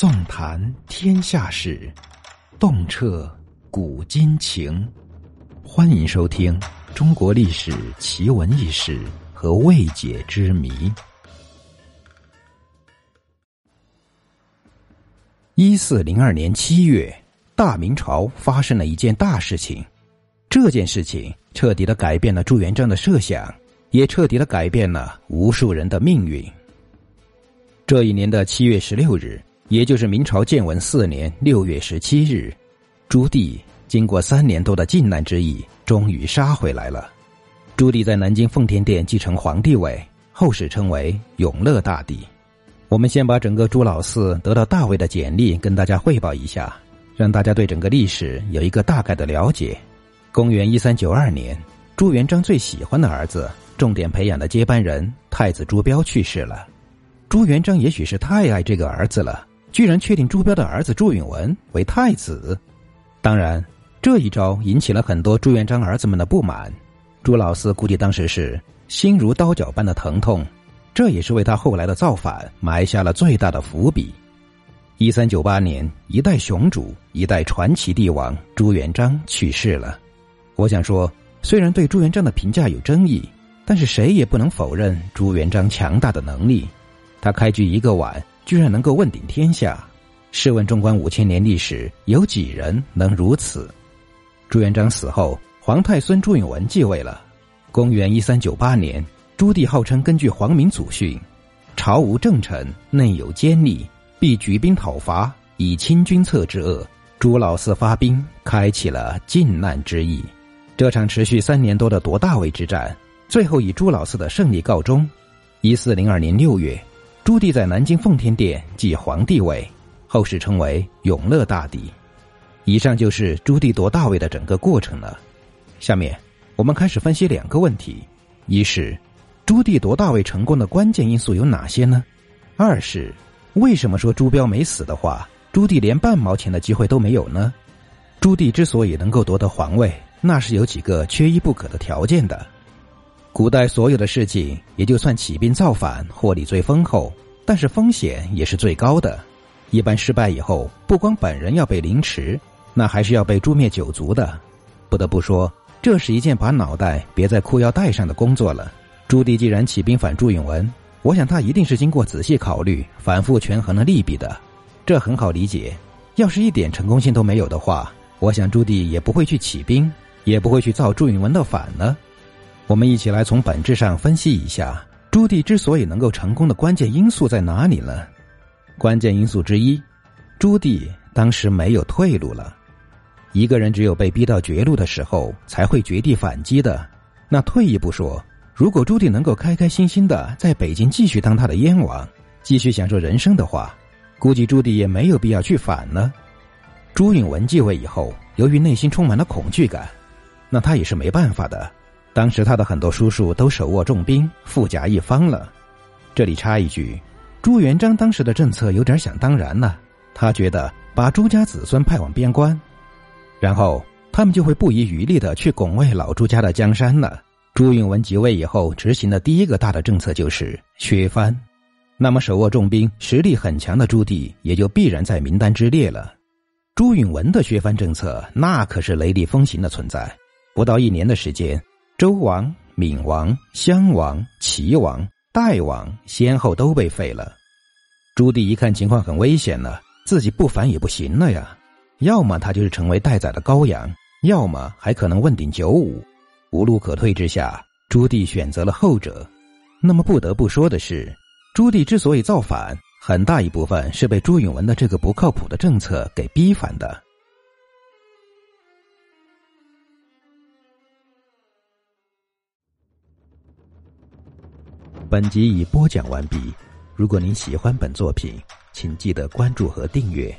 纵谈天下事，洞彻古今情。欢迎收听《中国历史奇闻异事和未解之谜》。一四零二年七月，大明朝发生了一件大事情。这件事情彻底的改变了朱元璋的设想，也彻底的改变了无数人的命运。这一年的七月十六日，也就是明朝建文四年六月十七日，朱棣经过三年多的靖难之役，终于杀回来了。朱棣在南京奉天殿继承皇帝位，后世称为永乐大帝。我们先把整个朱老四得到大位的简历跟大家汇报一下，让大家对整个历史有一个大概的了解。公元一三九二年，朱元璋最喜欢的儿子、重点培养的接班人太子朱标去世了。朱元璋也许是太爱这个儿子了，居然确定朱标的儿子朱允文为太子。当然，这一招引起了很多朱元璋儿子们的不满。朱老四估计当时是心如刀绞般的疼痛。这也是为他后来的造反埋下了最大的伏笔。一三九八年，一代雄主、一代传奇帝王朱元璋去世了。我想说，虽然对朱元璋的评价有争议，但是谁也不能否认朱元璋强大的能力。他开局一个碗，居然能够问鼎天下。试问纵观五千年历史，有几人能如此？朱元璋死后，皇太孙朱允文继位了。公元一三九八年。朱棣号称根据皇明祖训，朝无正臣，内有奸逆，必举兵讨伐，以清君侧之恶。朱老四发兵，开启了靖难之役。这场持续三年多的夺大位之战，最后以朱老四的胜利告终。一四零二年六月，朱棣在南京奉天殿继皇帝位，后世称为永乐大帝。以上就是朱棣夺大位的整个过程了。下面我们开始分析两个问题：一是。朱棣夺大位成功的关键因素有哪些呢？二是为什么说朱标没死的话，朱棣连半毛钱的机会都没有呢？朱棣之所以能够夺得皇位，那是有几个缺一不可的条件的。古代所有的事情，也就算起兵造反，获利最丰厚，但是风险也是最高的。一般失败以后，不光本人要被凌迟，那还是要被诛灭九族的。不得不说，这是一件把脑袋别在裤腰带上的工作了。朱棣既然起兵反朱允文，我想他一定是经过仔细考虑、反复权衡了利弊的，这很好理解。要是一点成功性都没有的话，我想朱棣也不会去起兵，也不会去造朱允文的反呢。我们一起来从本质上分析一下，朱棣之所以能够成功的关键因素在哪里呢？关键因素之一，朱棣当时没有退路了。一个人只有被逼到绝路的时候，才会绝地反击的。那退一步说。如果朱棣能够开开心心的在北京继续当他的燕王，继续享受人生的话，估计朱棣也没有必要去反了。朱允文继位以后，由于内心充满了恐惧感，那他也是没办法的。当时他的很多叔叔都手握重兵，富甲一方了。这里插一句，朱元璋当时的政策有点想当然了，他觉得把朱家子孙派往边关，然后他们就会不遗余力的去拱卫老朱家的江山了。朱允文即位以后，执行的第一个大的政策就是削藩。那么手握重兵、实力很强的朱棣也就必然在名单之列了。朱允文的削藩政策，那可是雷厉风行的存在。不到一年的时间，周王、闵王、襄王、齐王、代王先后都被废了。朱棣一看情况很危险了，自己不反也不行了呀。要么他就是成为待宰的羔羊，要么还可能问鼎九五。无路可退之下，朱棣选择了后者。那么不得不说的是，朱棣之所以造反，很大一部分是被朱允文的这个不靠谱的政策给逼反的。本集已播讲完毕。如果您喜欢本作品，请记得关注和订阅。